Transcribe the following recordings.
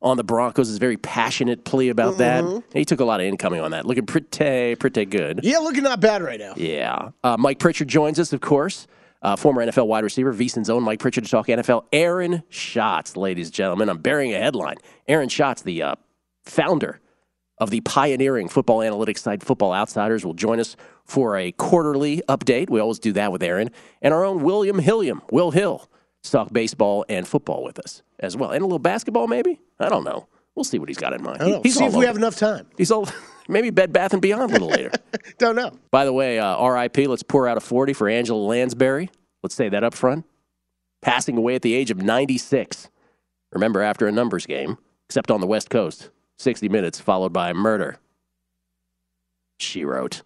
On the Broncos. Is very passionate plea about mm-hmm. that. He took a lot of incoming on that. Looking pretty, pretty good. Yeah, looking not bad right now. Yeah. Uh, Mike Pritchard joins us, of course. Uh, former NFL wide receiver, VSiN's own Mike Pritchard to talk NFL. Aaron Schatz, ladies and gentlemen. I'm bearing a headline. Aaron Schatz, the uh, founder of the pioneering football analytics site Football Outsiders, will join us for a quarterly update. We always do that with Aaron. And our own William Hilliam, Will Hill, talk baseball and football with us as well, and a little basketball maybe. I don't know. We'll see what he's got in mind. I don't know. He's see if we have enough time. He's all maybe Bed Bath and Beyond a little later. don't know. By the way, uh, R.I.P. Let's pour out a forty for Angela Lansbury. Let's say that up front. Passing away at the age of 96. Remember, after a numbers game, except on the West Coast, 60 minutes followed by murder. She wrote.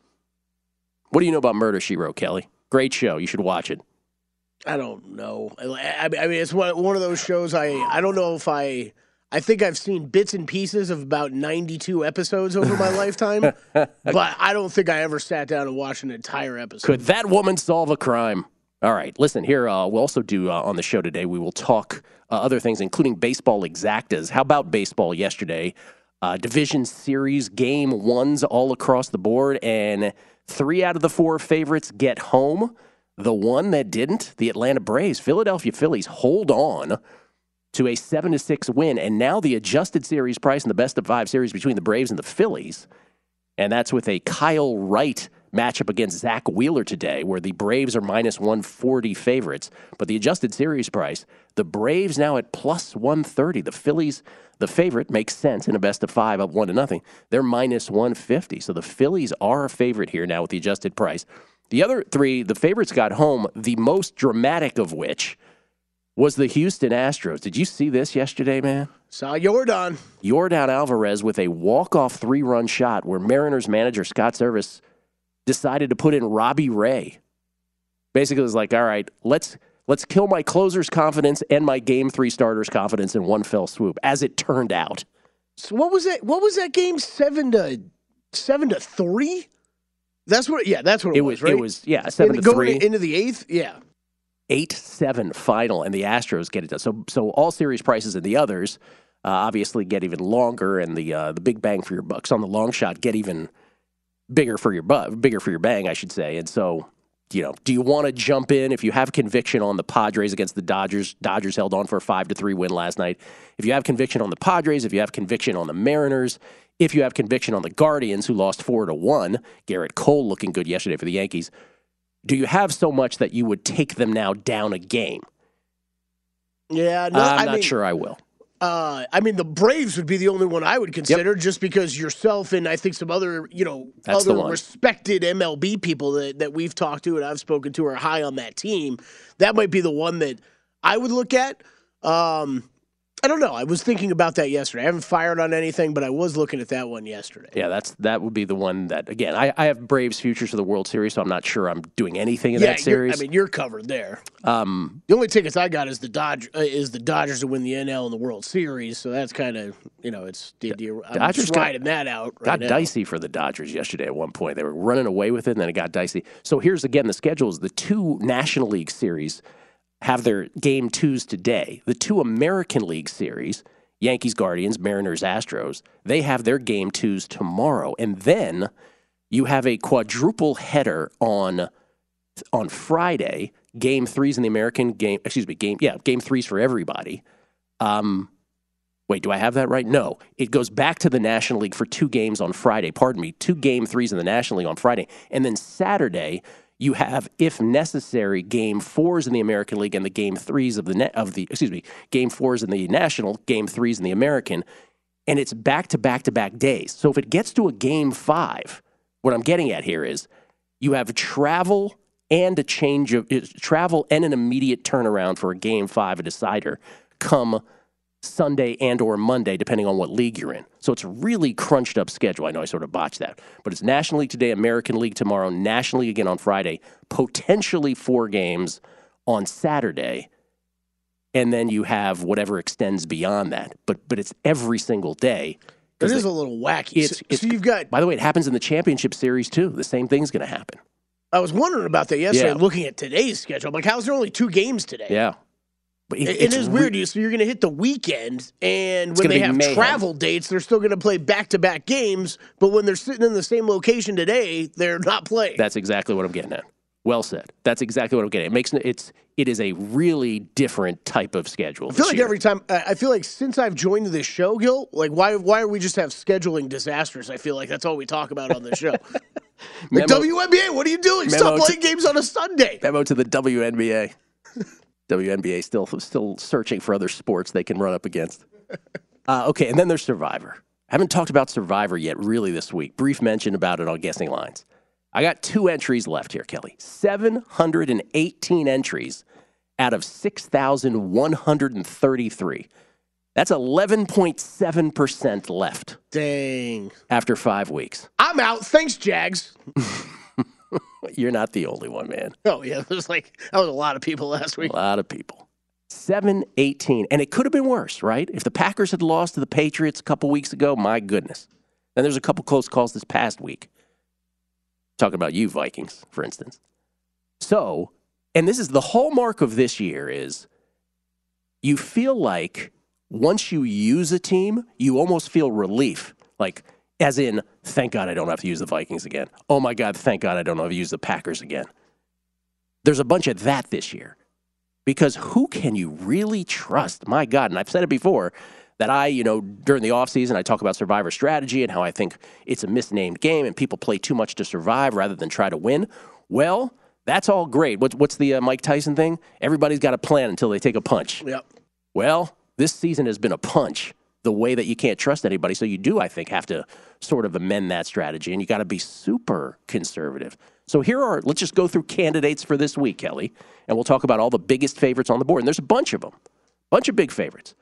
What do you know about Murder, She Wrote, Kelly? Great show. You should watch it. I don't know. I, I mean, it's one one of those shows. I I don't know if I. I think I've seen bits and pieces of about 92 episodes over my lifetime, but I don't think I ever sat down and watched an entire episode. Could that woman solve a crime? All right, listen here. Uh, we'll also do uh, on the show today. We will talk uh, other things, including baseball exactas. How about baseball yesterday? Uh, division series game ones all across the board, and three out of the four favorites get home. The one that didn't, the Atlanta Braves, Philadelphia Phillies, hold on to a seven to six win, and now the adjusted series price in the best of five series between the Braves and the Phillies, and that's with a Kyle Wright matchup against Zack Wheeler today, where the Braves are minus 140 favorites, but the adjusted series price, the Braves now at plus 130. The Phillies, the favorite, makes sense in a best of five up one to nothing. They're minus 150, so the Phillies are a favorite here now with the adjusted price. The other three, the favorites got home, the most dramatic of which was the Houston Astros. Did you see this yesterday, man? Saw Yordan. Yordan Alvarez with a walk-off three-run shot where Mariners manager Scott Servais decided to put in Robbie Ray. Basically, it was like, all right, let's let's kill my closer's confidence and my game three starter's confidence in one fell swoop. As it turned out. So what was that? What was that game? Seven to seven to three. That's what. Yeah, that's what it, it was. was right? It was yeah, seven to three into the eighth. Yeah, eight seven final, and the Astros get it done. So so all series prices and the others uh, obviously get even longer, and the uh, the big bang for your bucks on the long shot get even bigger for your butt, bigger for your bang, I should say. And so you know, do you want to jump in if you have conviction on the Padres against the Dodgers? Dodgers held on for a five to three win last night. If you have conviction on the Padres, if you have conviction on the Mariners, if you have conviction on the Guardians, who lost four to one, Gerrit Cole looking good yesterday for the Yankees, do you have so much that you would take them now down a game? Yeah, no, I'm I not mean, sure I will. Uh, I mean, the Braves would be the only one I would consider, just because yourself and I think some other, you know, That's other respected MLB people that, that we've talked to and I've spoken to are high on that team. That might be the one that I would look at. Um, I don't know. I was thinking about that yesterday. I haven't fired on anything, but I was looking at that one yesterday. Yeah, that's that would be the one that again. I, I have Braves futures for the World Series, so I'm not sure I'm doing anything in yeah, that series. I mean, you're covered there. um, The only tickets I got is the Dodge uh, is the Dodgers to win the NL and the World Series. So that's kind of you know it's the, the, I'm Dodgers riding that out. got now. dicey for the Dodgers yesterday at one point. They were running away with it, and then it got dicey. So here's again the schedules. The two National League series have their game twos today. The two American League series, Yankees, Guardians, Mariners, Astros, they have their game twos tomorrow, and then you have a quadruple header on on Friday. Game threes in the American game. Excuse me, game yeah, game threes for everybody. Um, Wait, do I have that right? No. It goes back to the National League for two games on Friday. Pardon me, two game threes in the National League on Friday. And then Saturday, you have, if necessary, game fours in the American League and the game threes of the net of the excuse me, game fours in the National, game threes in the American. And it's back to back to back days. So if it gets to a game five, what I'm getting at here is you have travel and a change of travel and an immediate turnaround for a game five, a decider, come Sunday and or Monday, depending on what league you're in. So it's a really crunched up schedule. I know I sort of botched that, but it's National League today, American League tomorrow, National League again on Friday, potentially four games on Saturday, and then you have whatever extends beyond that. But but it's every single day. It 'Cause is a little wacky. It's, so, it's so you've got. By the way, it happens in the championship series too. The same thing's going to happen. I was wondering about that yesterday. Yeah. Looking at today's schedule, I'm like, how's there only two games today? Yeah, but It- it is re- weird. You so you're going to hit the weekend, and when they have mayhem. travel dates, they're still going to play back to back games. But when they're sitting in the same location today, they're not playing. That's exactly what I'm getting at. Well said. That's exactly what I'm getting. It makes it's it is a really different type of schedule. I feel like year. every time I feel like since I've joined this show, Gil, like why why are we just have scheduling disasters? I feel like that's all we talk about on the show. like Memo- WNBA, what are you doing? Stop to- playing games on a Sunday. memo to the WNBA. WNBA still still searching for other sports they can run up against. Uh, okay, and then there's Survivor. I haven't talked about Survivor yet, really, this week. Brief mention about it on Guessing Lines. I got two entries left here, Kelly. 718 entries out of 6,133. That's 11.7% left Dang. after five weeks. I'm out. Thanks, Jags. You're not the only one, man. Oh yeah, there's like that was a lot of people last week. A lot of people. 7 18. And it could have been worse, right? If the Packers had lost to the Patriots a couple weeks ago, my goodness. Then there's a couple close calls this past week. Talking about you, Vikings, for instance. So, and this is the hallmark of this year is you feel like once you use a team, you almost feel relief. Like, as in, thank God I don't have to use the Vikings again. Oh my God, thank God I don't have to use the Packers again. There's a bunch of that this year because who can you really trust? My God, and I've said it before that I, you know, during the offseason, I talk about survivor strategy and how I think it's a misnamed game and people play too much to survive rather than try to win. Well, that's all great. What's, what's the uh, Mike Tyson thing? Everybody's got a plan until they take a punch. Yep. Well, this season has been a punch the way that you can't trust anybody. So you do, I think, have to sort of amend that strategy and you got to be super conservative. So here are, let's just go through candidates for this week, Kelly, and we'll talk about all the biggest favorites on the board. And there's a bunch of them, bunch of big favorites.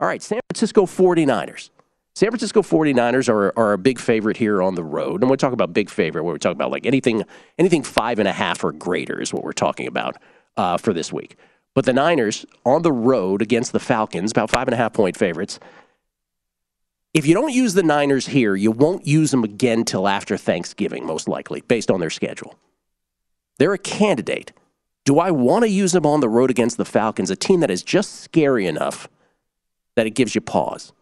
All right, San Francisco 49ers. San Francisco 49ers are, are a big favorite here on the road. And we're talking about big favorite, where we're talking about like anything, anything five and a half or greater is what we're talking about uh, for this week. But the Niners on the road against the Falcons, about five and a half point favorites. If you don't use the Niners here, you won't use them again till after Thanksgiving, most likely, based on their schedule. They're a candidate. Do I want to use them on the road against the Falcons, a team that is just scary enough that it gives you pause?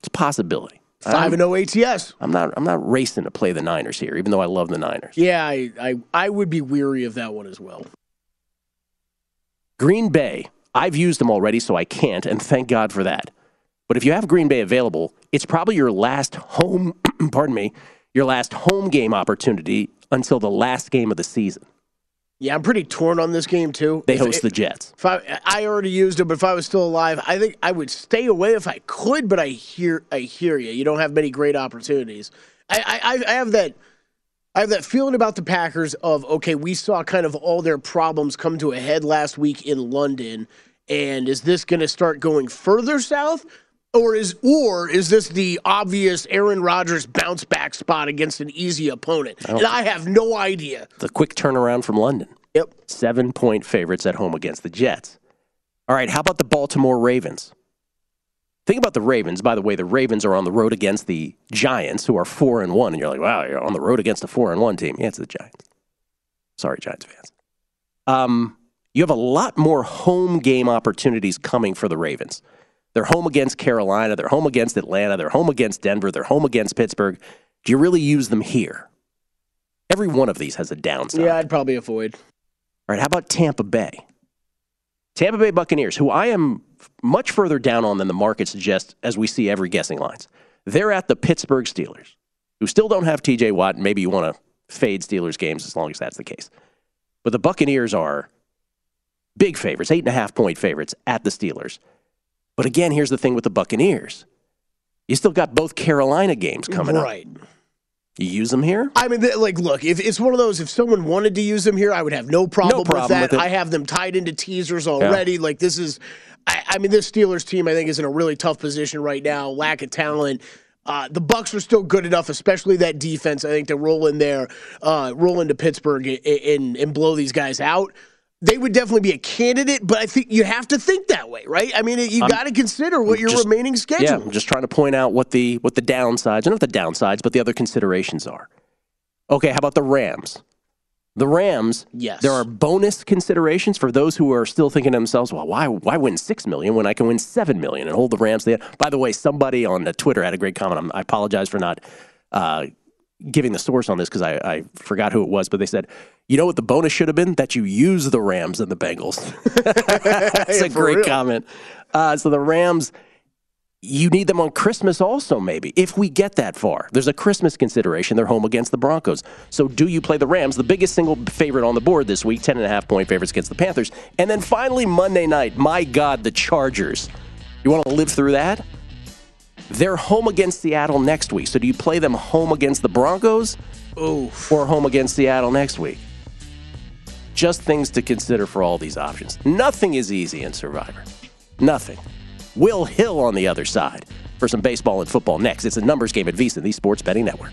It's a possibility. Five and oh ATS. I'm not. I'm not racing to play the Niners here, even though I love the Niners. Yeah, I, I I would be weary of that one as well. Green Bay. I've used them already, so I can't, and thank God for that. But if you have Green Bay available, it's probably your last home. pardon me, your last home game opportunity until the last game of the season. Yeah, I'm pretty torn on this game too. They If host it- the Jets. If I, I already used it, but if I was still alive, I think I would stay away if I could. But I hear, I hear you. You don't have many great opportunities. I, I, I have that, I have that feeling about the Packers of okay, we saw kind of all their problems come to a head last week in London, and is this going to start going further south? Or is or is this the obvious Aaron Rodgers bounce back spot against an easy opponent? I And I have no idea. The quick turnaround from London. Yep. Seven point favorites at home against the Jets. All right, how about the Baltimore Ravens? Think about the Ravens. By the way, the Ravens are on the road against the Giants, who are four and one, and you're like, wow, you're on the road against a four and one team. Yeah, it's the Giants. Sorry, Giants fans. Um, you have a lot more home game opportunities coming for the Ravens. They're home against Carolina. They're home against Atlanta. They're home against Denver. They're home against Pittsburgh. Do you really use them here? Every one of these has a downside. Yeah, I'd probably avoid. All right, how about Tampa Bay? Tampa Bay Buccaneers, who I am much further down on than the market suggests as we see every guessing lines. They're at the Pittsburgh Steelers, who still don't have TJ Watt. Maybe you want to fade Steelers games as long as that's the case. But the Buccaneers are big favorites, eight and a half point favorites at the Steelers. But again, here's the thing with the Buccaneers. You still got both Carolina games coming up. Right. You use them here? I mean, like, look, if it's one of those, if someone wanted to use them here, I would have no problem, problem with that. with it. I have them tied into teasers already. Like, this is, I, I mean, this Steelers team, I think, is in a really tough position right now. Lack of talent. Uh, the Bucks are still good enough, especially that defense. I think to roll in there, uh, roll into Pittsburgh and and blow these guys out. They would definitely be a candidate, but I think you have to think that way, right? I mean, you got to consider what your just- remaining schedule. Yeah, I'm just trying to point out what the what the downsides, not the downsides, but the other considerations are. Okay, how about the Rams? The Rams, Yes. there are bonus considerations for those who are still thinking to themselves, well, why why win six million when I can win seven million and hold the Rams? By the way, somebody on the Twitter had a great comment. I apologize for not uh, giving the source on this because I, I forgot who it was, but they said, you know what the bonus should have been? That you use the Rams and the Bengals. That's a Yeah, for great real. comment. Uh, so the Rams, you need them on Christmas also, maybe, if we get that far. There's a Christmas consideration. They're home against the Broncos. So do you play the Rams, the biggest single favorite on the board this week, 10.5 point favorites against the Panthers? And then finally, Monday night, my God, the Chargers. You want to live through that? They're home against Seattle next week. So do you play them home against the Broncos Oof. or home against Seattle next week? Just things to consider for all these options. Nothing is easy in Survivor. Nothing. Will Hill on the other side for some baseball and football next. It's a numbers game at VSiN, the Sports Betting Network.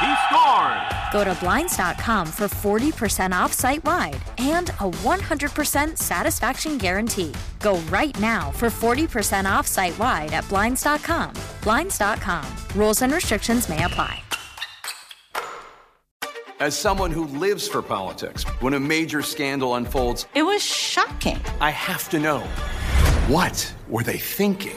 He scores. Go to Blinds.com for 40% off site wide and a 100% satisfaction guarantee. Go right now for 40% off site wide at Blinds.com. Blinds.com. Rules and restrictions may apply. As someone who lives for politics, when a major scandal unfolds, It was shocking. I have to know what were they thinking?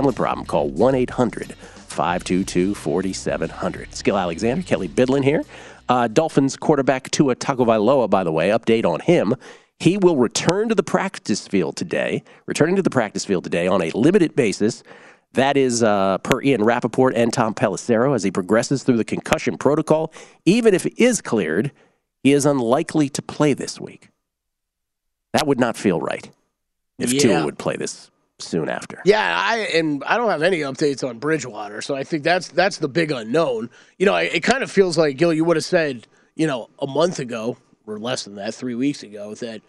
problem, call 1 800 522 4700. Skill Alexander, Kelly Bidlin here. Uh, Dolphins quarterback Tua Tagovailoa, by the way, update on him. He will return to the practice field today, returning to the practice field today on a limited basis. That is uh, per Ian Rapoport and Tom Pelissero as he progresses through the concussion protocol. Even if he is cleared, he is unlikely to play this week. That would not feel right if Yeah. Tua would play this soon after. Yeah, I and I don't have any updates on Bridgewater, so I think that's that's the big unknown. You know, it, it kind of feels like Gil, you would have said, you know, a month ago or less than that, three weeks ago, that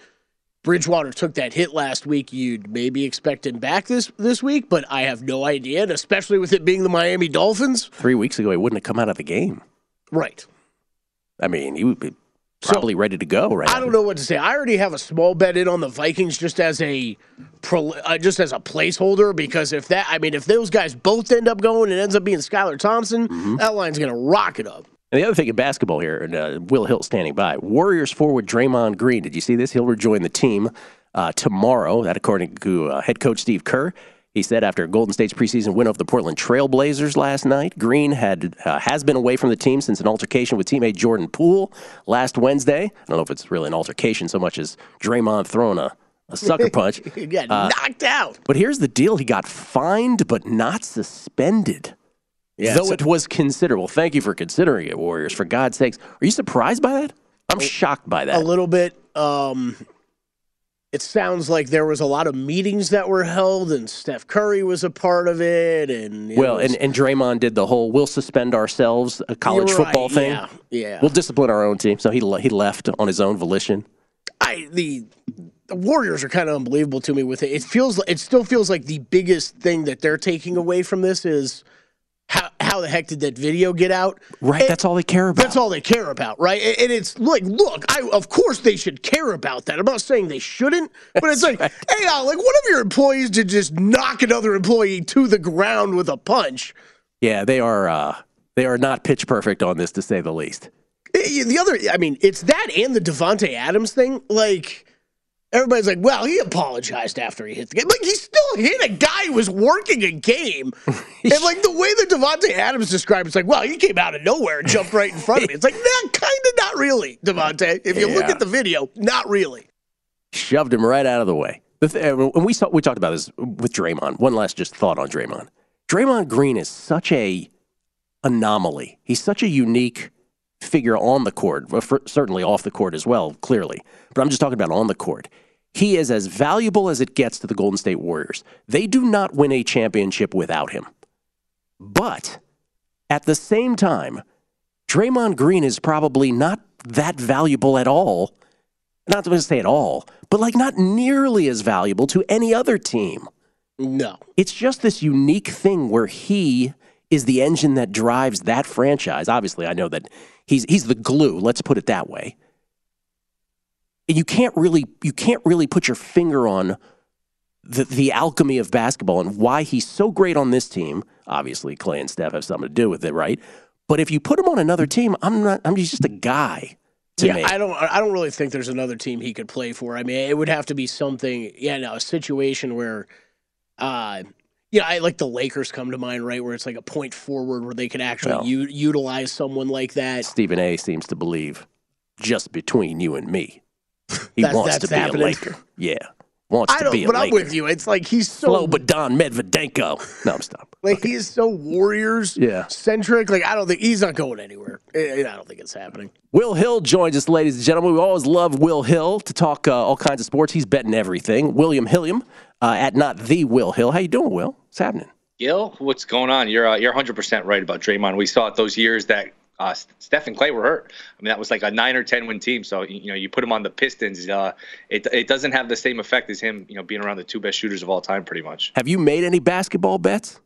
Bridgewater took that hit last week. You'd maybe expect him back this this week, but I have no idea, and especially with it being the Miami Dolphins. Three weeks ago, he wouldn't have come out of the game. Right. I mean, he would be probably ready to go right I don't know what to say. I already have a small bet in on the Vikings just as a uh, just as a placeholder because if that, I mean, if those guys both end up going and ends up being Skylar Thompson, Mm-hmm. that line's going to rocket up. And the other thing in basketball here, and uh, Will Hill standing by, Warriors forward Draymond Green. Did you see this? He'll rejoin the team uh, tomorrow. That according to uh, head coach Steve Kerr. He said after Golden State's preseason win over the Portland Trailblazers last night, Green had uh, has been away from the team since an altercation with teammate Jordan Poole last Wednesday. I don't know if it's really an altercation so much as Draymond throwing a, a sucker punch. He got Uh, knocked out. But here's the deal: he got fined, but not suspended. Yeah, Though so- it was considerable. Thank you for considering it, Warriors. For God's sakes, are you surprised by that? I'm shocked by that. A little bit. Um, it sounds like there was a lot of meetings that were held, and Steph Curry was a part of it. And Well, was- and, and Draymond did the whole "we'll suspend ourselves" a college You're football right, thing. yeah, yeah. We'll discipline our own team. So he he left on his own volition. I the the Warriors are kind of unbelievable to me with it. It feels it still feels like the biggest thing that they're taking away from this is how the heck did that video get out? Right, that's all they care about. That's all they care about, right? And and it's like, look, I of course they should care about that. I'm not saying they shouldn't, but it's like, hey, Al, like one of your employees did just knock another employee to the ground with a punch. Yeah, they are. Uh, they are not pitch perfect on this, to say the least. Eh, The other, I mean, it's that and the Davante Adams thing. Like everybody's like, well, he apologized after he hit the game. Like he still hit a guy who was working a game, and like the way that Davante Adams described, it's like, well, he came out of nowhere and jumped right in front of me. It's like, nah, kind of not really, Davante. If you look at the video, not really. Shoved him right out of the way. When we saw, we talked about this with Draymond. One last just thought on Draymond. Draymond Green is such a anomaly. He's such a unique figure on the court, for, certainly off the court as well, clearly. But I'm just talking about on the court. He is as valuable as it gets to the Golden State Warriors. They do not win a championship without him. But At the same time, Draymond Green is probably not that valuable at all. Not to say at all, but like not nearly as valuable to any other team. No. It's just this unique thing where he is the engine that drives that franchise. Obviously, I know that he's he's the glue, let's put it that way. You can't really you can't really put your finger on the the alchemy of basketball and why he's so great on this team. Obviously, Clay and Steph have something to do with it, right? But if you put him on another team, I'm not I'm just a guy. yeah, me. I don't. I don't really think there's another team he could play for. I mean, it would have to be something. Yeah, no, a situation where, uh, yeah, I like the Lakers come to mind, right? Where it's like a point forward where they could actually Well. u- utilize someone like that. Stephen A seems to believe just between you and me. He That's- wants that's to be happening. a Laker. Yeah. Wants I to don't, be a Laker. but Laker. I'm with you. It's like he's so Slow but Don Medvedenko. No, I'm stop. like he is so Warriors Yeah. centric. Like I don't think he's not going anywhere. I I don't think it's happening. Will Hill joins us, ladies and gentlemen. We always love Will Hill to talk uh, all kinds of sports. He's betting everything. William Hilliam uh, at not the Will Hill. How you doing, Will? What's happening? Gil, what's going on? You're uh, you're 100 percent right about Draymond. We saw it those years that uh, Steph and Clay were hurt. I mean, that was like a nine or 10 win team. So you know, you put him on the Pistons. Uh, it it doesn't have the same effect as him. You know, being around the two best shooters of all time, pretty much. Have you made any basketball bets?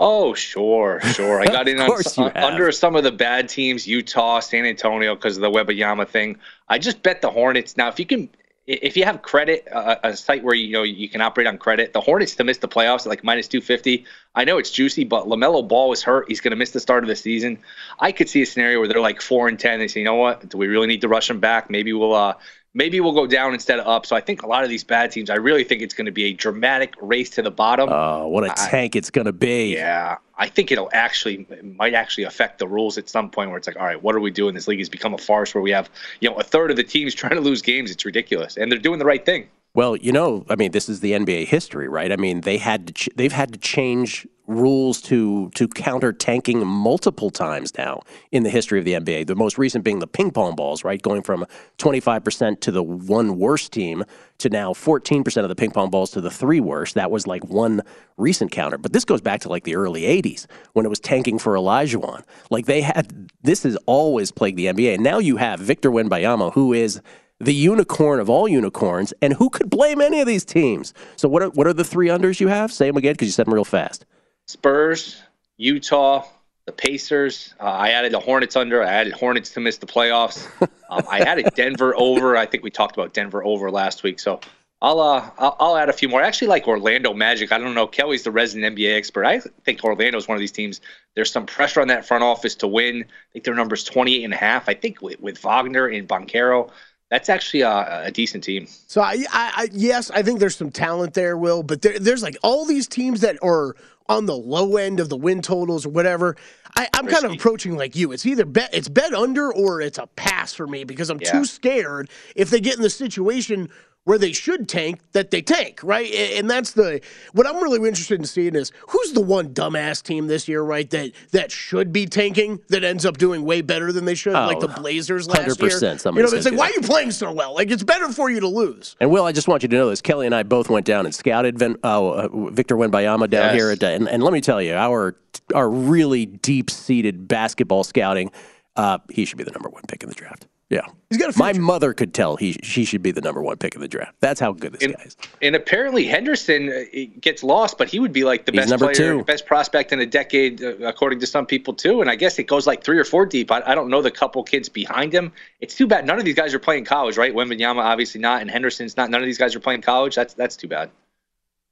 Oh, sure, sure. I got in on, uh, under some of the bad teams, Utah, San Antonio, because of the Wembanyama thing. I just bet the Hornets. Now, if you can, if you have credit, uh, a site where you know you can operate on credit, the Hornets to miss the playoffs at like minus two fifty. I know it's juicy, but LaMelo Ball was hurt. He's going to miss the start of the season. I could see a scenario where they're like four and ten. They say, you know what? Do we really need to rush him back? Maybe we'll. uh Maybe we'll go down instead of up. So I think a lot of these bad teams, I really think it's going to be a dramatic race to the bottom. Oh, what a I- tank it's going to be. Yeah, I think it'll actually it might actually affect the rules at some point where it's like, all right, what are we doing? This league has become a farce where we have you know a third of the teams trying to lose games. It's ridiculous, and they're doing the right thing. Well, you know, I mean, this is the NBA history, right? I mean, they had to ch- they've had to change rules to to counter tanking multiple times now in the history of the NBA. The most recent being the ping pong balls, right? Going from 25% to the one worst team to now 14% of the ping pong balls to the three worst. That was like one recent counter. But this goes back to like the early 80s when it was tanking for Olajuwon. Like they had this has always plagued the NBA. And now you have Victor Wembanyama who is the unicorn of all unicorns, and who could blame any of these teams? So, what are what are the three unders you have? Say them again because you said them real fast. Spurs, Utah, the Pacers. Uh, I added the Hornets under. I added Hornets to miss the playoffs. Um, I added Denver over. I think we talked about Denver over last week. So I'll, uh, I'll I'll add a few more. I actually like Orlando Magic. I don't know. Kelly's the resident NBA expert. I think Orlando is one of these teams. There's some pressure on that front office to win. I think their number's 28 and a half. I think with, with Wagner and Banchero, that's actually a, a decent team. So I, I, I, yes, I think there's some talent there, Will, but there, there's like all these teams that are on the low end of the win totals or whatever. I, I'm kind of approaching like you. It's either bet it's bet under or it's a pass for me because I'm Yeah. too scared if they get in the situation where they should tank that they tank, right? And that's the what I'm really interested in seeing is who's the one dumbass team this year, right? That that should be tanking that ends up doing way better than they should, like Oh, the Blazers last year. 100% You know, it's like why are you playing so well? Like it's better for you to lose. And Will, I just want you to know this. Kelly and I both went down and scouted Ven, uh, uh, Victor Wembanyama down Yes. here, at, and, and let me tell you, our our really deep seated basketball scouting, uh, he should be the number one pick in the draft. Yeah, he's got a My mother could tell he she should be the number one pick in the draft. That's how good this And, guy is. and apparently Henderson uh, gets lost, but he would be like the He's best number player, two. best prospect in a decade, uh, according to some people too. And I guess it goes like three or four deep. I, I don't know the couple kids behind him. It's too bad. None of these guys are playing college, right? Wembanyama obviously not, and Henderson's not. None of these guys are playing college. That's that's too bad.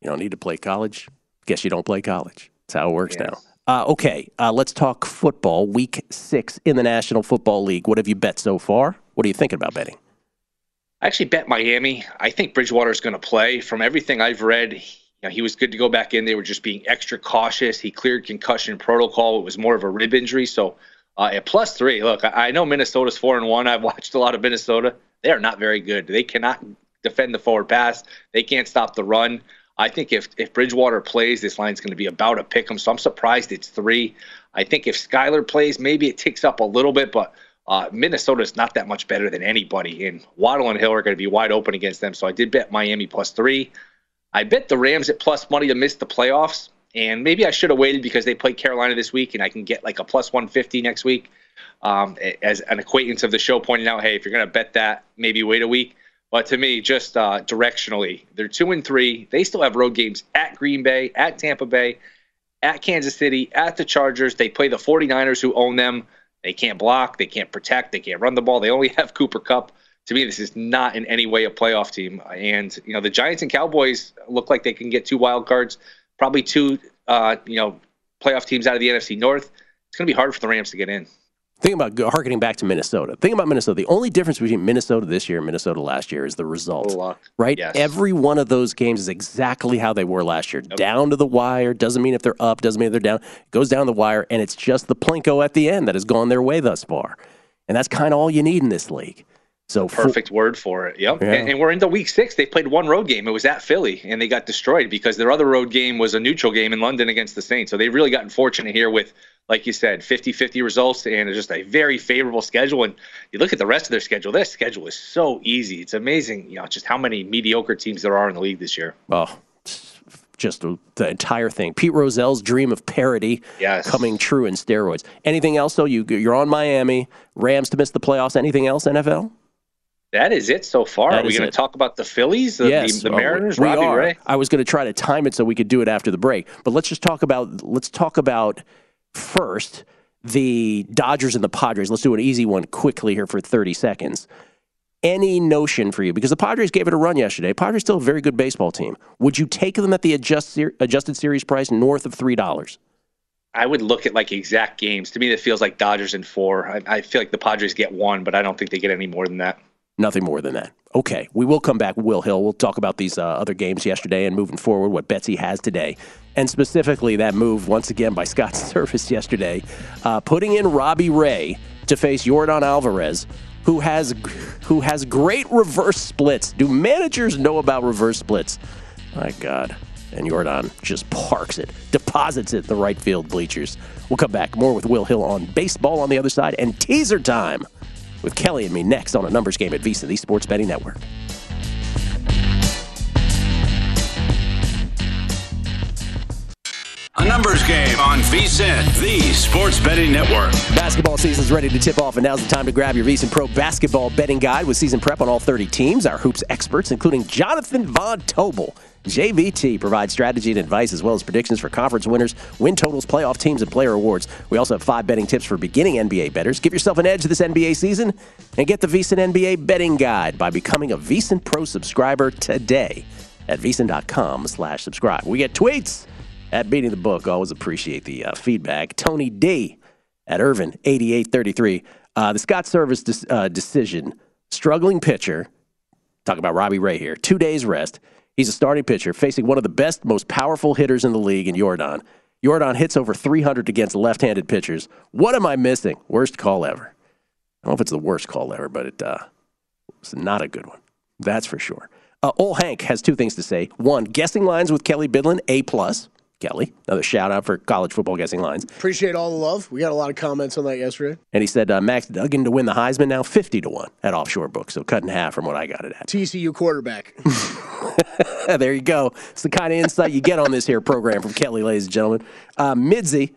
You don't need to play college. Guess you don't play college. That's how it works now. Uh, okay, uh, let's talk football. Week six in the National Football League. What have you bet so far? What are you thinking about betting? I actually bet Miami. I think Bridgewater is going to play. From everything I've read, you know, he was good to go back in. They were just being extra cautious. He cleared concussion protocol. It was more of a rib injury. So uh, at plus three, look, I, I know Minnesota's four and one. I've watched a lot of Minnesota. They are not very good. They cannot defend the forward pass. They can't stop the run. I think if if Bridgewater plays, this line's going to be about a pick 'em. So I'm surprised it's three. I think if Skylar plays, maybe it ticks up a little bit, but uh, Minnesota's not that much better than anybody, and Waddle and Hill are going to be wide open against them. So I did bet Miami plus three. I bet the Rams at plus money to miss the playoffs. and maybe I should have waited because they played Carolina this week, and I can get like a plus 150 next week. Um, as an acquaintance of the show pointed out, hey, if you're going to bet that, maybe wait a week. But to me, just uh, directionally, they're two and three. They still have road games at Green Bay, at Tampa Bay, at Kansas City, at the Chargers. They play the 49ers who own them. They can't block, they can't protect, they can't run the ball. They only have Cooper Kupp. To me, this is not in any way a playoff team. And you know, the Giants and Cowboys look like they can get two wild cards, probably two uh, you know playoff teams out of the NFC North. It's going to be hard for the Rams to get in. Think about harkening back to Minnesota. Think about Minnesota. The only difference between Minnesota this year and Minnesota last year is the result, right? Yes. Every one of those games is exactly how they were last year, down to the wire. Doesn't mean if they're up, doesn't mean they're down. It goes down the wire, and it's just the plinko at the end that has gone their way thus far, and that's kind of all you need in this league. So for- Perfect word for it. Yep. Yeah. And, and we're into week six. They played one road game. It was at Philly, and they got destroyed because their other road game was a neutral game in London against the Saints. So they've really gotten fortunate here with, like you said, 50 50 results and just a very favorable schedule. And you look at the rest of their schedule, their schedule is so easy. It's amazing, you know, just how many mediocre teams there are in the league this year. well, just the entire thing. Pete Rozelle's dream of parody Yes. coming true in steroids. Anything else? though? you you're on Miami Rams to miss the playoffs. Anything else? NFL? That is it so far. That are we going to talk about the Phillies, the, yes, the, the oh, Mariners, we Robbie are. Ray? I was going to try to time it so we could do it after the break, but let's just talk about let's talk about first the Dodgers and the Padres. Let's do an easy one quickly here for 30 seconds. Any notion for you because the Padres gave it a run yesterday. Padres still a very good baseball team. Would you take them at the adjust, adjusted series price north of three dollars? I would look at like exact games. To me, that feels like Dodgers in four. I, I feel like the Padres get one, but I don't think they get any more than that. Nothing more than that. Okay, we will come back. Will Hill. We'll talk about these uh, other games yesterday and moving forward, what Betsy has today, and specifically that move once again by Scott Servais yesterday, uh, putting in Robbie Ray to face Jordan Alvarez, who has who has great reverse splits. Do managers know about reverse splits? My God. And Jordan just parks it, deposits it the right field bleachers. We'll come back more with Will Hill on baseball on the other side and teaser time with Kelly and me next on a numbers game at VSiN, the Sports Betting Network. Numbers game on VSIN, the Sports Betting Network. Basketball season's ready to tip off, and now's the time to grab your VSiN Pro Basketball Betting Guide with season prep on all 30 teams. Our hoops experts, including Jonathan Von Tobel. JVT provides strategy and advice as well as predictions for conference winners, win totals, playoff teams, and player awards. We also have five betting tips for beginning NBA bettors. Give yourself an edge this NBA season and get the VSiN NBA Betting Guide by becoming a VSiN Pro subscriber today at VSiN.com slash subscribe. We get tweets at Beating the Book. Always appreciate the uh, feedback. Tony D at Irvin, 8833. Uh, the Scott Servais dis- uh, decision, struggling pitcher, talk about Robbie Ray here, two days rest. He's a starting pitcher facing one of the best, most powerful hitters in the league in Jordan. Jordan hits over 300 against left handed pitchers. What am I missing? Worst call ever. I don't know if it's the worst call ever, but it, uh, it's not a good one. That's for sure. Uh, Ol Hank has two things to say. One, guessing lines with Kelly Bidlin, A plus. Kelly, another shout out for college football guessing lines. Appreciate all the love. We got a lot of comments on that yesterday. And he said uh, Max Duggan to win the Heisman now 50 to 1 at Offshore Books. So cut in half from what I got it at. TCU quarterback. there you go. It's the kind of insight you get on this here program from Kelly, ladies and gentlemen. Uh, Midzi,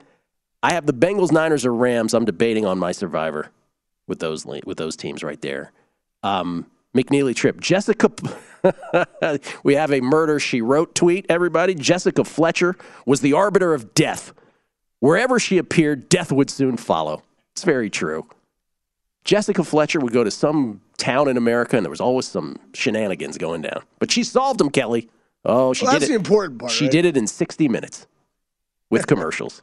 I have the Bengals, Niners, or Rams. I'm debating on my survivor with those with those teams right there. Um, McNeely trip. Jessica, we have a murder she wrote tweet. Everybody, Jessica Fletcher was the arbiter of death. Wherever she appeared, death would soon follow. It's very true. Jessica Fletcher would go to some town in America, and there was always some shenanigans going down. But she solved them, Kelly. Oh, she Well, did that's it. the important part, She right? did it in 60 minutes with commercials.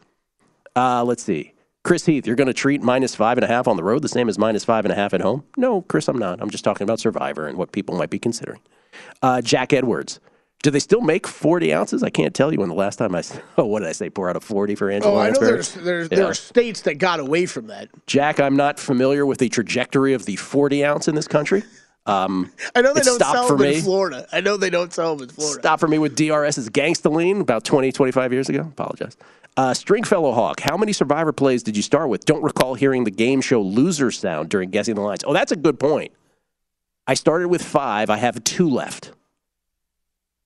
uh, let's see. Chris Heath, you're going to treat minus five and a half on the road the same as minus five and a half at home? No, Chris, I'm not. I'm just talking about Survivor and what people might be considering. Uh, Jack Edwards. Do they still make 40 ounces? I can't tell you when the last time I. Oh, what did I say? Pour out of 40 for Angela Oh, I know Lansbury? there's, there's, Yeah. there are states that got away from that. Jack, I'm not familiar with the trajectory of the 40 ounce in this country. Um, I know they don't sell for them me. in Florida. I know they don't sell them in Florida. Stop for me with DRS's Gangstaline about 20, 25 years ago. Apologize. Uh, Stringfellow Hawk, how many Survivor plays did you start with? Don't recall hearing the game show loser sound during guessing the lines. Oh, that's a good point. I started with five. I have two left.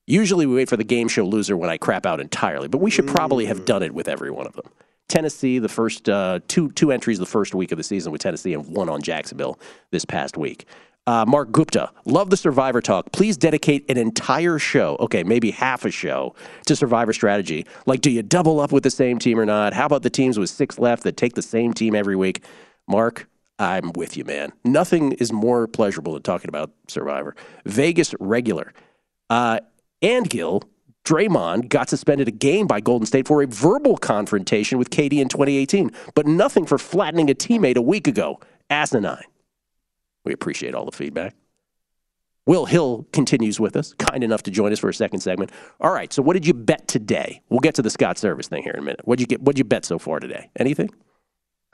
Usually we wait for the game show loser when I crap out entirely, but we should probably have done it with every one of them. Tennessee, the first uh, two two entries the first week of the season with Tennessee, and one on Jacksonville this past week. Uh, Mark Gupta, love the Survivor talk. Please dedicate an entire show, okay, maybe half a show, to Survivor strategy. Like, do you double up with the same team or not? How about the teams with six left that take the same team every week? Mark, I'm with you, man. Nothing is more pleasurable than talking about Survivor. Vegas regular. Uh, and Gil, Draymond got suspended a game by Golden State for a verbal confrontation with KD in 2018, but nothing for flattening a teammate a week ago. Asinine. We appreciate all the feedback. Will Hill continues with us, kind enough to join us for a second segment. All right, so what did you bet today? We'll get to the Scott Servais thing here in a minute. What'd you get? What'd you bet so far today? Anything?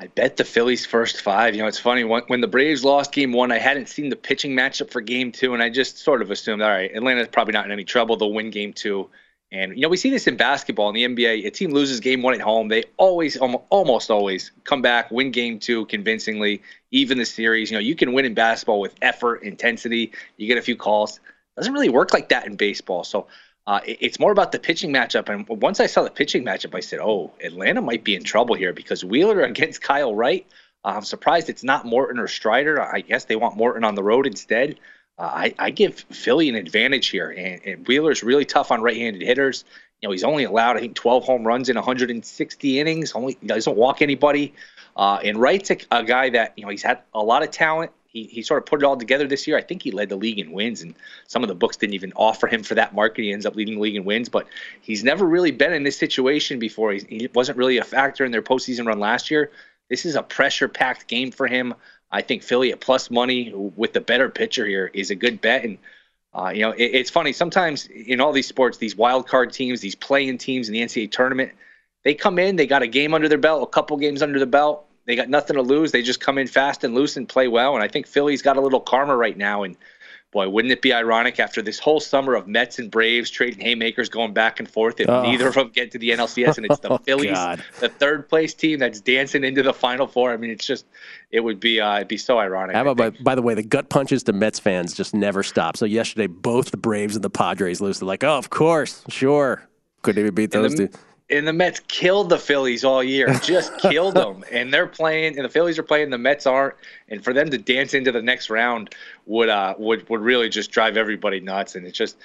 I bet the Phillies first five. You know, it's funny when, when the Braves lost Game One, I hadn't seen the pitching matchup for Game Two, and I just sort of assumed, all right, Atlanta's probably not in any trouble. They'll win Game Two. And you know, we see this in basketball in the NBA. A team loses game one at home, they always, almost always, come back, win game two convincingly, even the series. You know, you can win in basketball with effort, intensity. You get a few calls. It doesn't really work like that in baseball. So uh, it's more about the pitching matchup. And once I saw the pitching matchup, I said, "Oh, Atlanta might be in trouble here because Wheeler against Kyle Wright. Uh, I'm surprised it's not Morton or Strider. I guess they want Morton on the road instead." Uh, I, I, give Philly an advantage here, and, and, Wheeler's really tough on right-handed hitters. You know, he's only allowed I think 12 home runs in 160 innings. Only he doesn't walk anybody. Uh, and Wright's a, a, guy that you know he's had a lot of talent. He, he sort of put it all together this year. I think he led the league in wins, and some of the books didn't even offer him for that market. He ends up leading the league in wins, but he's never really been in this situation before. He, he wasn't really a factor in their postseason run last year. This is a pressure-packed game for him. I think Philly at plus money with the better pitcher here is a good bet. And uh, you know, it, it's funny sometimes in all these sports, these wild card teams, these playing teams in the NCAA tournament, they come in, they got a game under their belt, a couple games under the belt, they got nothing to lose. They just come in fast and loose and play well. And I think Philly's got a little karma right now. And boy, wouldn't it be ironic after this whole summer of Mets and Braves trading haymakers going back and forth if oh. neither of them get to the NLCS and it's the oh, Phillies, God. the third place team that's dancing into the Final Four? I mean, it's just it would be uh, it'd be so ironic. How about by, by, the way, the gut punches to Mets fans just never stop. So yesterday, both the Braves and the Padres lose. They're like, oh, of course, sure, couldn't even beat those the, two and the Mets killed the Phillies all year, just killed them. And they're playing, and the Phillies are playing, the Mets aren't. And for them to dance into the next round would uh would would really just drive everybody nuts. And it's just,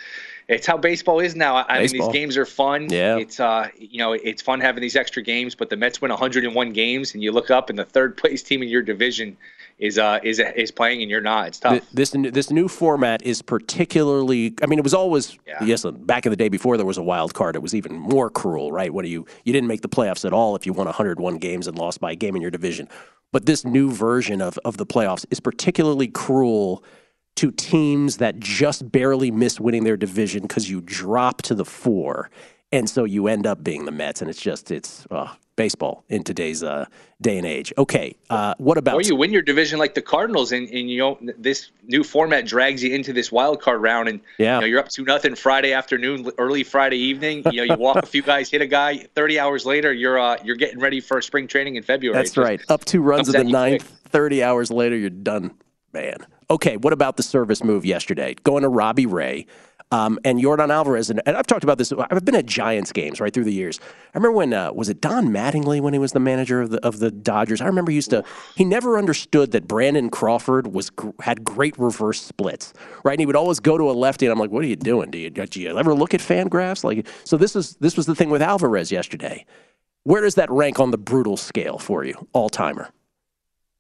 it's how baseball is now. I baseball. mean, these games are fun. Yeah. It's uh you know it's fun having these extra games, but the Mets win 101 games, and you look up, and the third place team in your division is uh is is playing and you're not. It's tough. This this new format is particularly. I mean, it was always yeah. yes. Back in the day before there was a wild card, it was even more cruel, right? When you you didn't make the playoffs at all if you won 101 games and lost by a game in your division. But this new version of of the playoffs is particularly cruel to teams that just barely miss winning their division because you drop to the four and so you end up being the Mets, and it's just it's uh, baseball in today's uh, day and age. Okay, uh, what about? Or you win your division like the Cardinals, and, and you know this new format drags you into this wild card round, and yeah. you know, you're up to nothing Friday afternoon, early Friday evening. You know, you walk a few guys, hit a guy. Thirty hours later, you're uh, you're getting ready for spring training in February. That's right. Up two runs in the ninth. Thirty hours later, you're done, man. Okay, what about the Servais move yesterday? Going to Robbie Ray. Um, and Yordan Alvarez, and, and, I've talked about this. I've been at Giants games right through the years. I remember when uh, was it Don Mattingly when he was the manager of the of the Dodgers. I remember he used to. He never understood that Brandon Crawford was had great reverse splits, right? And he would always go to a lefty, and I'm like, "What are you doing? Do you, do you ever look at Fangraphs?" Like, so this is this was the thing with Alvarez yesterday. Where does that rank on the brutal scale for you, all timer?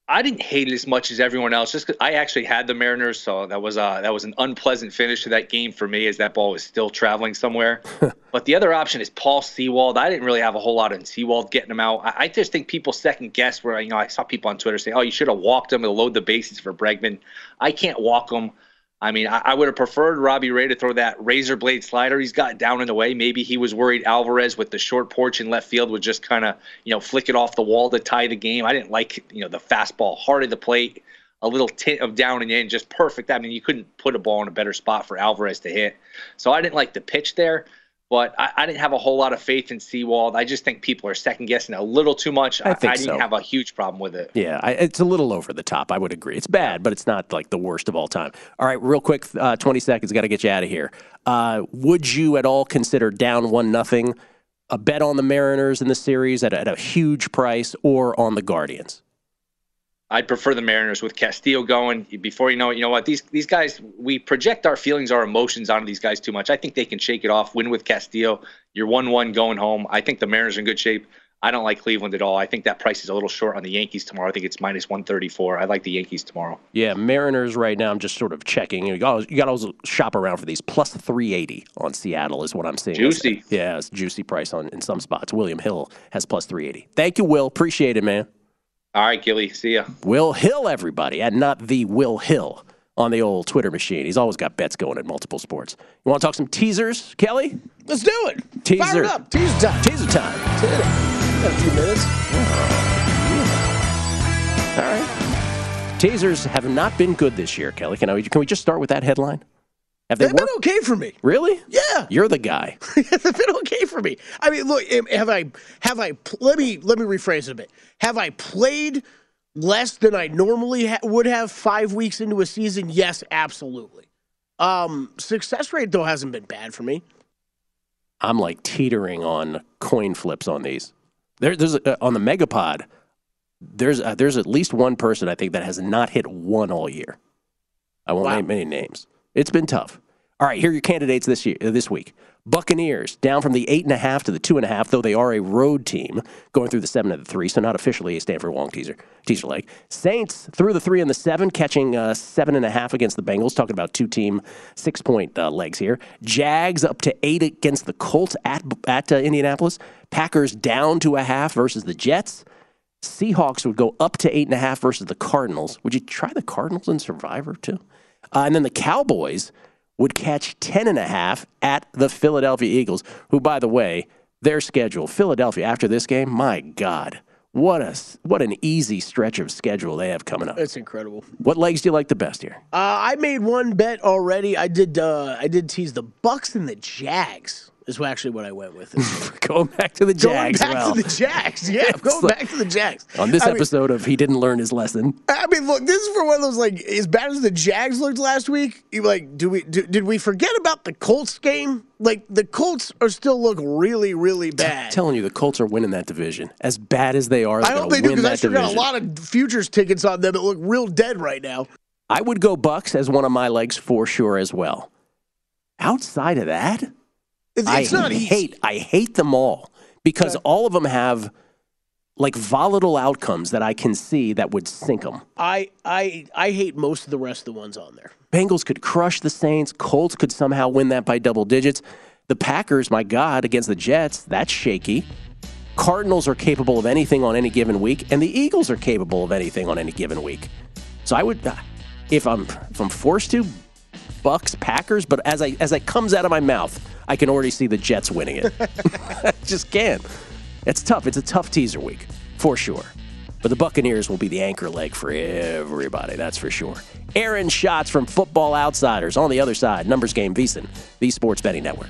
I didn't hate it as much as everyone else, just because I actually had the Mariners, so that was uh, that was an unpleasant finish to that game for me, as that ball was still traveling somewhere. but the other option is Paul Sewald. I didn't really have a whole lot on Sewald getting him out. I, I just think people second guess where you know I saw people on Twitter saying, "Oh, you should have walked him to load the bases for Bregman." I can't walk him. I mean, I, I, would have preferred Robbie Ray to throw that razor blade slider he's got down in the way. Maybe he was worried Alvarez with the short porch in left field would just kind of, you know, flick it off the wall to tie the game. I didn't like, you know, the fastball hard at the plate, a little tint of down and in, just perfect. I mean, you couldn't put a ball in a better spot for Alvarez to hit. So I didn't like the pitch there. But I, I didn't have a whole lot of faith in Sewald. I just think people are second guessing a little too much. I think I didn't so. have a huge problem with it. Yeah, I, it's a little over the top. I would agree. It's bad, but it's not like the worst of all time. All right, real quick, uh, twenty seconds. Got to get you out of here. Uh, would you at all consider down one nothing a bet on the Mariners in the series at a, at a huge price, or on the Guardians? I'd prefer the Mariners with Castillo going. Before you know it, you know what? These these guys, we project our feelings, our emotions onto these guys too much. I think they can shake it off, win with Castillo. You're one one going home. I think the Mariners are in good shape. I don't like Cleveland at all. I think that price is a little short on the Yankees tomorrow. I think it's minus one thirty four. I like the Yankees tomorrow. Yeah, Mariners right now. I'm just sort of checking. You got you got to also shop around for these. Plus 380 on Seattle is what I'm seeing. Juicy. Yeah, it's juicy price on in some spots. William Hill has plus 380. Thank you, Will. Appreciate it, man. All right, Gilly. See ya. Will Hill, everybody, and not the Will Hill on the old Twitter machine. He's always got bets going at multiple sports. You want to talk some teasers, Kelly? Let's do it. Teaser. Fire it up. Teaser time. Teaser time. Got a few minutes. All right. Teasers have not been good this year, Kelly. Can, I, can we just start with that headline? Have they They've been okay for me. Really? Yeah. You're the guy. They've been okay for me. I mean, look, have I have I let me let me rephrase it a bit. Have I played less than I normally ha- would have five weeks into a season? Yes, absolutely. Um, success rate though hasn't been bad for me. I'm like teetering on coin flips on these. There, there's a, on the Megapod. There's uh, there's at least one person I think that has not hit one all year. I won't name any names. It's been tough. All right, here are your candidates this year this week. Buccaneers down from the eight and a half to the two and a half, though they are a road team going through the seven and the three, so not officially a Stanford Wong teaser teaser leg. Saints through the three and the seven, catching uh, seven and a half against the Bengals. Talking about two team six point uh, legs here. Jags up to eight against the Colts at at uh, Indianapolis. Packers down to a half versus the Jets. Seahawks would go up to eight and a half versus the Cardinals. Would you try the Cardinals in Survivor too? Uh, and then the Cowboys would catch ten and a half at the Philadelphia Eagles, who, by the way, their schedule, Philadelphia after this game, my God, what a what an easy stretch of schedule they have coming up. It's incredible. What legs do you like the best here? Uh, I made one bet already. I did. Uh, I did tease the Bucks and the Jags. Is actually what I went with. Going back to the Jags. Going back well. to the Jags. Yeah, going like- back to the Jags. On this I mean- episode of He Didn't Learn His Lesson. I mean, look, this is for one of those like as bad as the Jags looked last week. You like, do we do, did we forget about the Colts game? Like the Colts are still look really, really bad. I'm telling you, the Colts are winning that division. As bad as they are, I hope they do because I that sure got a lot of futures tickets on them that look real dead right now. I would go Bucks as one of my legs for sure as well. Outside of that, It's, I it's not easy. hate I hate them all because all of them have like volatile outcomes that I can see that would sink them. I I I hate most of the rest of the ones on there. Bengals could crush the Saints. Colts could somehow win that by double digits. The Packers, my God, against the Jets, that's shaky. Cardinals are capable of anything on any given week, and the Eagles are capable of anything on any given week. So I would, uh, if I'm if I'm forced to, Bucks, Packers. But as I as it comes out of my mouth, I can already see the Jets winning it. I just can't. It's tough. It's a tough teaser week for sure. But the Buccaneers will be the anchor leg for everybody, that's for sure. Aaron Schatz from Football Outsiders on the other side. Numbers Game VSiN, the Sports Betting Network.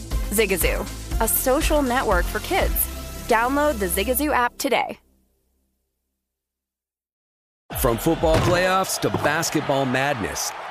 Zigazoo, a social network for kids. Download the Zigazoo app today. From football playoffs to basketball madness,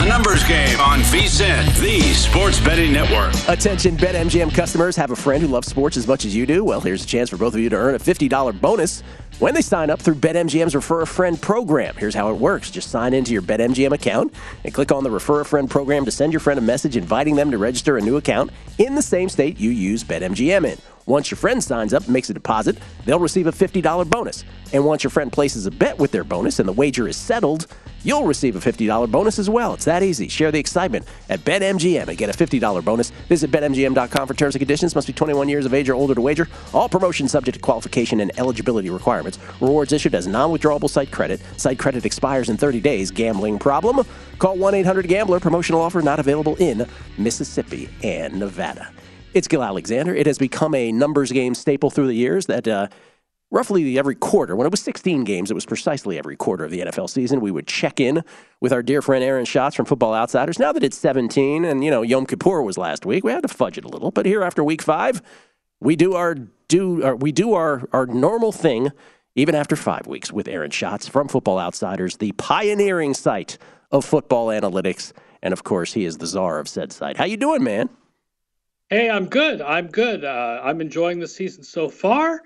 A numbers game on VSiN, the sports betting network. Attention BetMGM customers have a friend who loves sports as much as you do. Well, here's a chance for both of you to earn a $50 bonus when they sign up through BetMGM's Refer a Friend program. Here's how it works. Just sign into your BetMGM account and click on the Refer a Friend program to send your friend a message inviting them to register a new account in the same state you use BetMGM in. Once your friend signs up and makes a deposit, they'll receive a $50 bonus. And once your friend places a bet with their bonus and the wager is settled, you'll receive a $50 bonus as well. It's that easy. Share the excitement at BetMGM and get a $50 bonus. Visit BetMGM.com for terms and conditions. Must be 21 years of age or older to wager. All promotions subject to qualification and eligibility requirements. Rewards issued as non withdrawable site credit. Site credit expires in 30 days. Gambling problem? Call 1 800 Gambler. Promotional offer not available in Mississippi and Nevada. It's Gill Alexander. It has become a numbers game staple through the years that uh, roughly every quarter, when it was 16 games, it was precisely every quarter of the NFL season, we would check in with our dear friend Aaron Schatz from Football Outsiders. Now that it's 17 and, you know, Yom Kippur was last week, we had to fudge it a little. But here after week five, we do our do our, we do our, our normal thing even after five weeks with Aaron Schatz from Football Outsiders, the pioneering site of football analytics. And of course, he is the czar of said site. How you doing, man? Hey, I'm good. I'm good. Uh, I'm enjoying the season so far,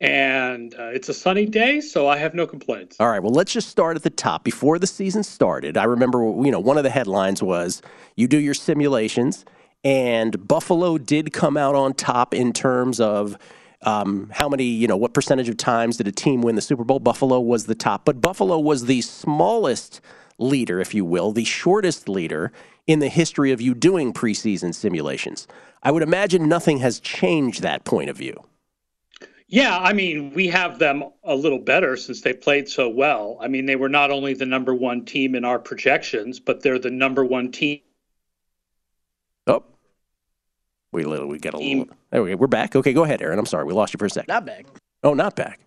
and uh, it's a sunny day, so I have no complaints. All right. Well, let's just start at the top. Before the season started, I remember, you know, one of the headlines was you do your simulations, and Buffalo did come out on top in terms of um, how many, you know, what percentage of times did a team win the Super Bowl? Buffalo was the top, but Buffalo was the smallest leader, if you will, the shortest leader in the history of you doing preseason simulations. I would imagine nothing has changed that point of view. Yeah, I mean, we have them a little better since they played so well. I mean, they were not only the number one team in our projections, but they're the number one team. Oh, we little we get a little. There we go. We're back. Okay, go ahead, Aaron. I'm sorry, we lost you for a second. Not back. Oh, not back.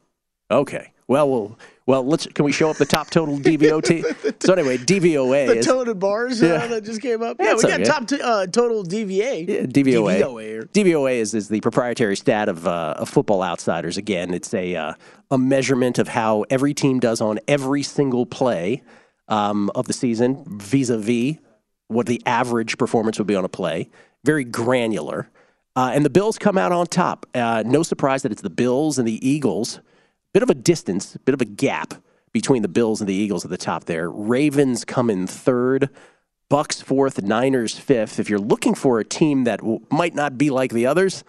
Okay. Well, well, well. Let's. Can we show up the top total DVOT? so anyway, DVOA. The is, toted bars uh, Yeah. that just came up. Yeah, we got top t- uh, total DVA. Yeah, DVOA. DVOA. DVOA is, is the proprietary stat of, uh, of Football Outsiders. Again, it's a uh, a measurement of how every team does on every single play um, of the season, vis-a-vis what the average performance would be on a play. Very granular, uh, and the Bills come out on top. Uh, no surprise that it's the Bills and the Eagles. Bit of a distance, bit of a gap between the Bills and the Eagles at the top there. Ravens come in third. Bucks fourth, Niners fifth. If you're looking for a team that w- might not be like the others,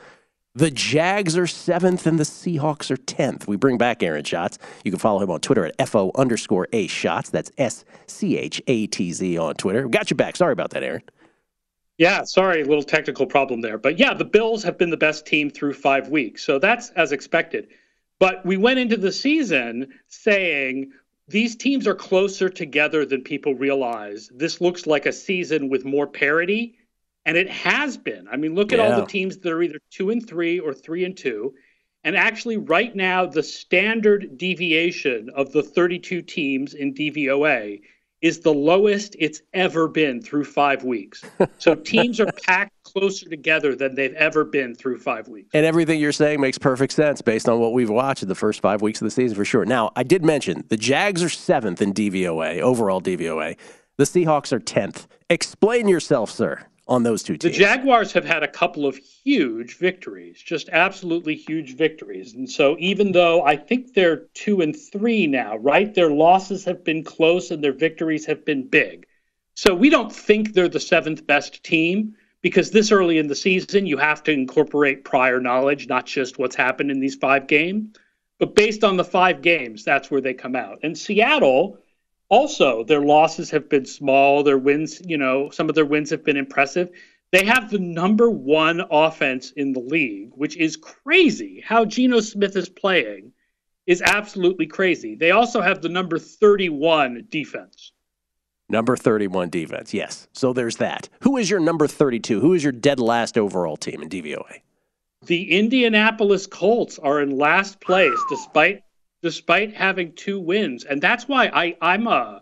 the Jags are seventh and the Seahawks are tenth. We bring back Aaron Schatz. You can follow him on Twitter at FO underscore A Schatz. That's S C H A T Z on Twitter. Got you back. Sorry about that, Aaron. Yeah, sorry, little technical problem there. But yeah, the Bills have been the best team through five weeks. So that's as expected. But we went into the season saying these teams are closer together than people realize. This looks like a season with more parity. And it has been. I mean, look at all the teams that are either two and three or three and two. And actually, right now, the standard deviation of the 32 teams in DVOA is the lowest it's ever been through five weeks. So teams are packed closer together than they've ever been through five weeks. And everything you're saying makes perfect sense based on what we've watched in the first five weeks of the season for sure. Now, I did mention the Jags are seventh in DVOA, overall DVOA. The Seahawks are 10th. Explain yourself, sir, on those two teams. The. Jaguars have had a couple of huge victories, just absolutely huge victories. And so even though I think they're two and three now, right? Their losses have been close and their victories have been big. So we don't think they're the seventh best team because this early in the season, you have to incorporate prior knowledge, not just what's happened in these five games. But based on the five games, that's where they come out. And Seattle, also, their losses have been small. Their wins, you know, some of their wins have been impressive. They have the number one offense in the league, which is crazy. How Geno Smith is playing is absolutely crazy. They also have the number 31 defense. Number 31 defense, yes. So there's that. Who is your number 32? Who is your dead last overall team in DVOA? The Indianapolis Colts are in last place despite despite having two wins. And that's why I, I'm uh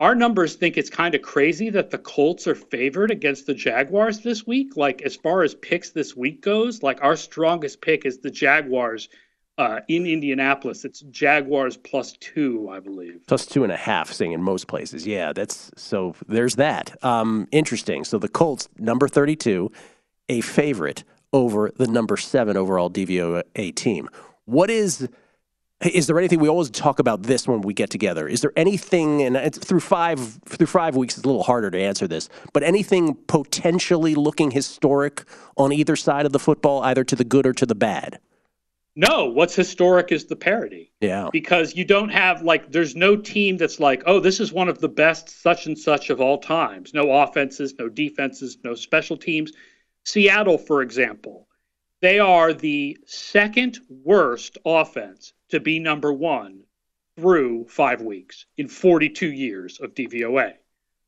our numbers think it's kind of crazy that the Colts are favored against the Jaguars this week. Like as far as picks this week goes, like our strongest pick is the Jaguars uh, in Indianapolis. It's Jaguars plus two, I believe. Plus two and a half, saying in most places. Yeah, that's so there's that. Um, interesting. So the Colts, number 32, a favorite over the number seven overall DVOA team. What is is there anything we always talk about this when we get together? Is there anything, and it's through five through five weeks, it's a little harder to answer this, but anything potentially looking historic on either side of the football, either to the good or to the bad? No, what's historic is the parity. Yeah. Because you don't have like there's no team that's like, oh, this is one of the best such and such of all times. No offenses, no defenses, no special teams. Seattle, for example, they are the second worst offense to be number one through five weeks in 42 years of DVOA,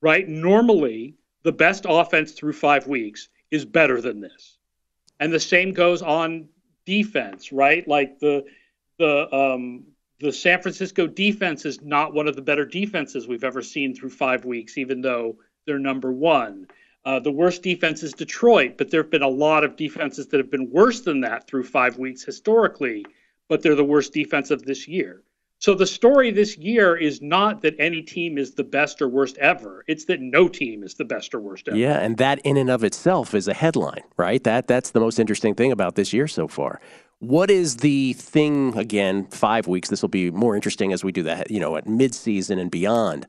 right? Normally, the best offense through five weeks is better than this. And the same goes on defense, right? Like the the um, the San Francisco defense is not one of the better defenses we've ever seen through five weeks, even though they're number one. Uh, the worst defense is Detroit, but there have been a lot of defenses that have been worse than that through five weeks historically, but they're the worst defense of this year. So the story this year is not that any team is the best or worst ever. It's that no team is the best or worst ever. Yeah, and that in and of itself is a headline, right? That that's the most interesting thing about this year so far. What is the thing again? Five weeks. This will be more interesting as we do that. You know, at midseason and beyond.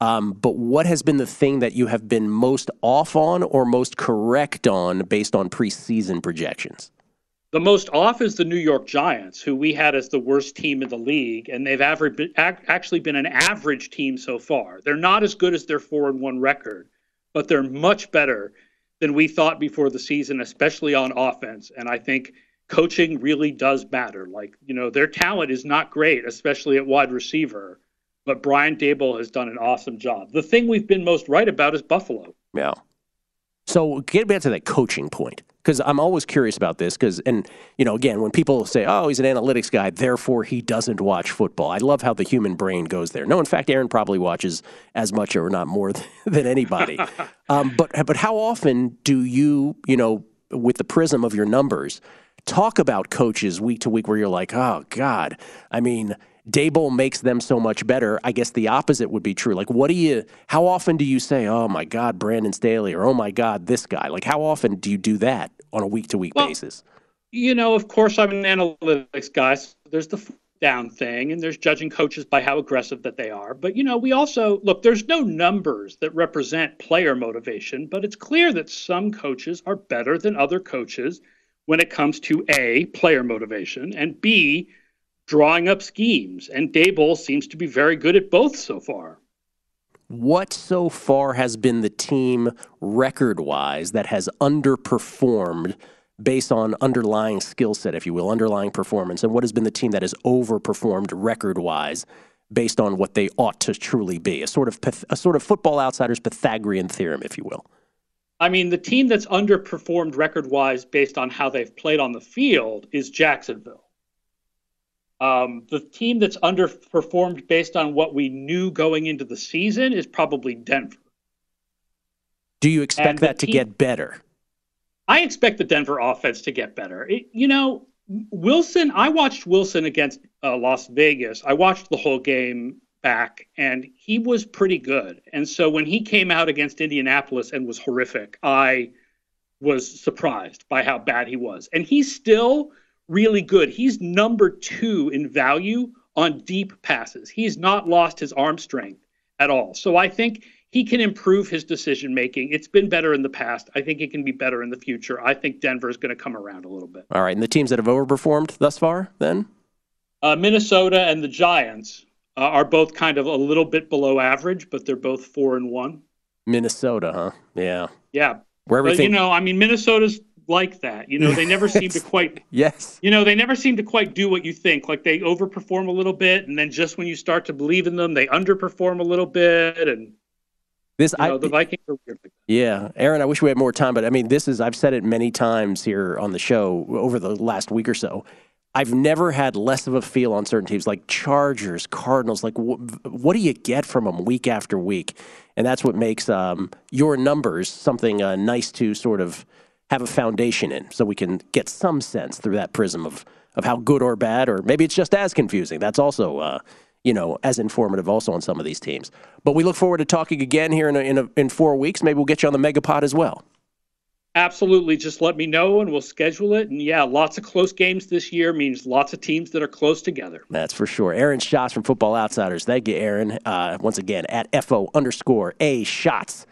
Um, but what has been the thing that you have been most off on or most correct on based on preseason projections? The most off is the New York Giants, who we had as the worst team in the league, and they've actually been an average team so far. They're not as good as their four and one record, but they're much better than we thought before the season, especially on offense. And I think coaching really does matter. Like you know, their talent is not great, especially at wide receiver, but Brian Daboll has done an awesome job. The thing we've been most right about is Buffalo. Yeah. So get back to that coaching point because I'm always curious about this because and you know again when people say oh he's an analytics guy therefore he doesn't watch football. I love how the human brain goes there. No in fact Aaron probably watches as much or not more than anybody. Um, but but how often do you you know with the prism of your numbers talk about coaches week to week where you're like oh god. I mean Daboll makes them so much better. I guess the opposite would be true. Like, what do you, how often do you say, oh my God, Brandon Staley, or oh my God, this guy? Like, how often do you do that on a week to week basis? You know, of course, I'm an analytics guy. So there's the down thing, and there's judging coaches by how aggressive that they are. But, you know, we also look, there's no numbers that represent player motivation, but it's clear that some coaches are better than other coaches when it comes to A, player motivation, and B, drawing up schemes. And Daboll seems to be very good at both so far. What so far has been the team record wise that has underperformed based on underlying skill set, if you will, underlying performance? And what has been the team that has overperformed record wise based on what they ought to truly be? A sort of a sort of football outsider's Pythagorean theorem, if you will. I mean, the team that's underperformed record wise based on how they've played on the field is Jacksonville. Um, the team that's underperformed based on what we knew going into the season is probably Denver. Do you expect that to get better? I expect the Denver offense to get better. It, you know, Wilson, I watched Wilson against uh, Las Vegas. I watched the whole game back, and he was pretty good. And so when he came out against Indianapolis and was horrific, I was surprised by how bad he was. And he's still really good. He's number two in value on deep passes. He's not lost his arm strength at all. So I think he can improve his decision making. It's been better in the past. I think it can be better in the future. I think Denver is going to come around a little bit. All right. And the teams that have overperformed thus far, then? Uh, Minnesota and the Giants uh, are both kind of a little bit below average, but they're both four and one. Minnesota, huh? Yeah. Yeah. Where everything... But, you know, I mean, Minnesota's like that. You know, they never seem to quite. yes. You know, they never seem to quite do what you think. Like they overperform a little bit, and then just when you start to believe in them, they underperform a little bit, and. This you know, I, the Vikings are weird. Yeah, Aaron. I wish we had more time, but I mean, this is I've said it many times here on the show over the last week or so. I've never had less of a feel on certain teams like Chargers, Cardinals. Like, wh- what do you get from them week after week? And that's what makes um, your numbers something uh, nice to sort of have a foundation in, so we can get some sense through that prism of of how good or bad, or maybe it's just as confusing. That's also uh, you know, as informative also on some of these teams. But we look forward to talking again here in a, in, a, in four weeks. Maybe we'll get you on the Megapod as well. Absolutely. Just let me know and we'll schedule it. And yeah, lots of close games this year means lots of teams that are close together. That's for sure. Aaron Schatz from Football Outsiders. Thank you, Aaron. Uh, once again, at FO underscore A Schatz,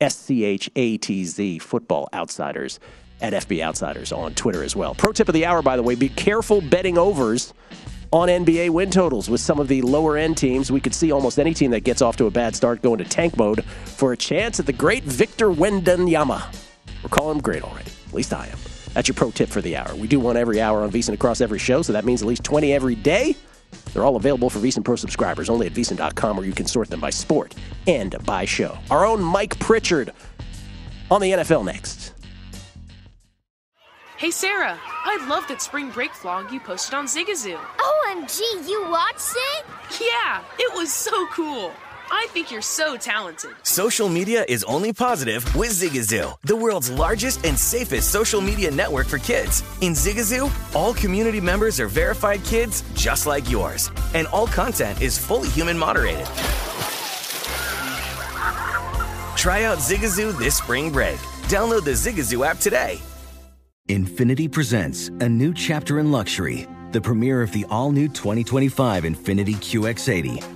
S C H A T Z, Football Outsiders, at FB Outsiders on Twitter as well. Pro tip of the hour, by the way, be careful betting overs on NBA win totals with some of the lower end teams. We could see almost any team that gets off to a bad start go into tank mode for a chance at the great Victor Wembanyama. We're calling him great already. At least I am. That's your pro tip for the hour. We do one every hour on VSiN across every show, so that means at least 20 every day. They're all available for VSiN Pro subscribers only at VSiN.com, where you can sort them by sport and by show. Our own Mike Pritchard on the NFL next. Hey Sarah, I love that spring break vlog you posted on Zigazoo. OMG, you watched it? Yeah, it was so cool. I think you're so talented. Social media is only positive with Zigazoo, the world's largest and safest social media network for kids. In Zigazoo, all community members are verified kids just like yours, and all content is fully human moderated. Try out Zigazoo this spring break. Download the Zigazoo app today. Infiniti presents a new chapter in luxury, the premiere of the all new 2025 Infiniti QX80,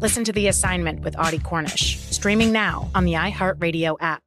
Listen to The Assignment with Audie Cornish, streaming now on the iHeartRadio app.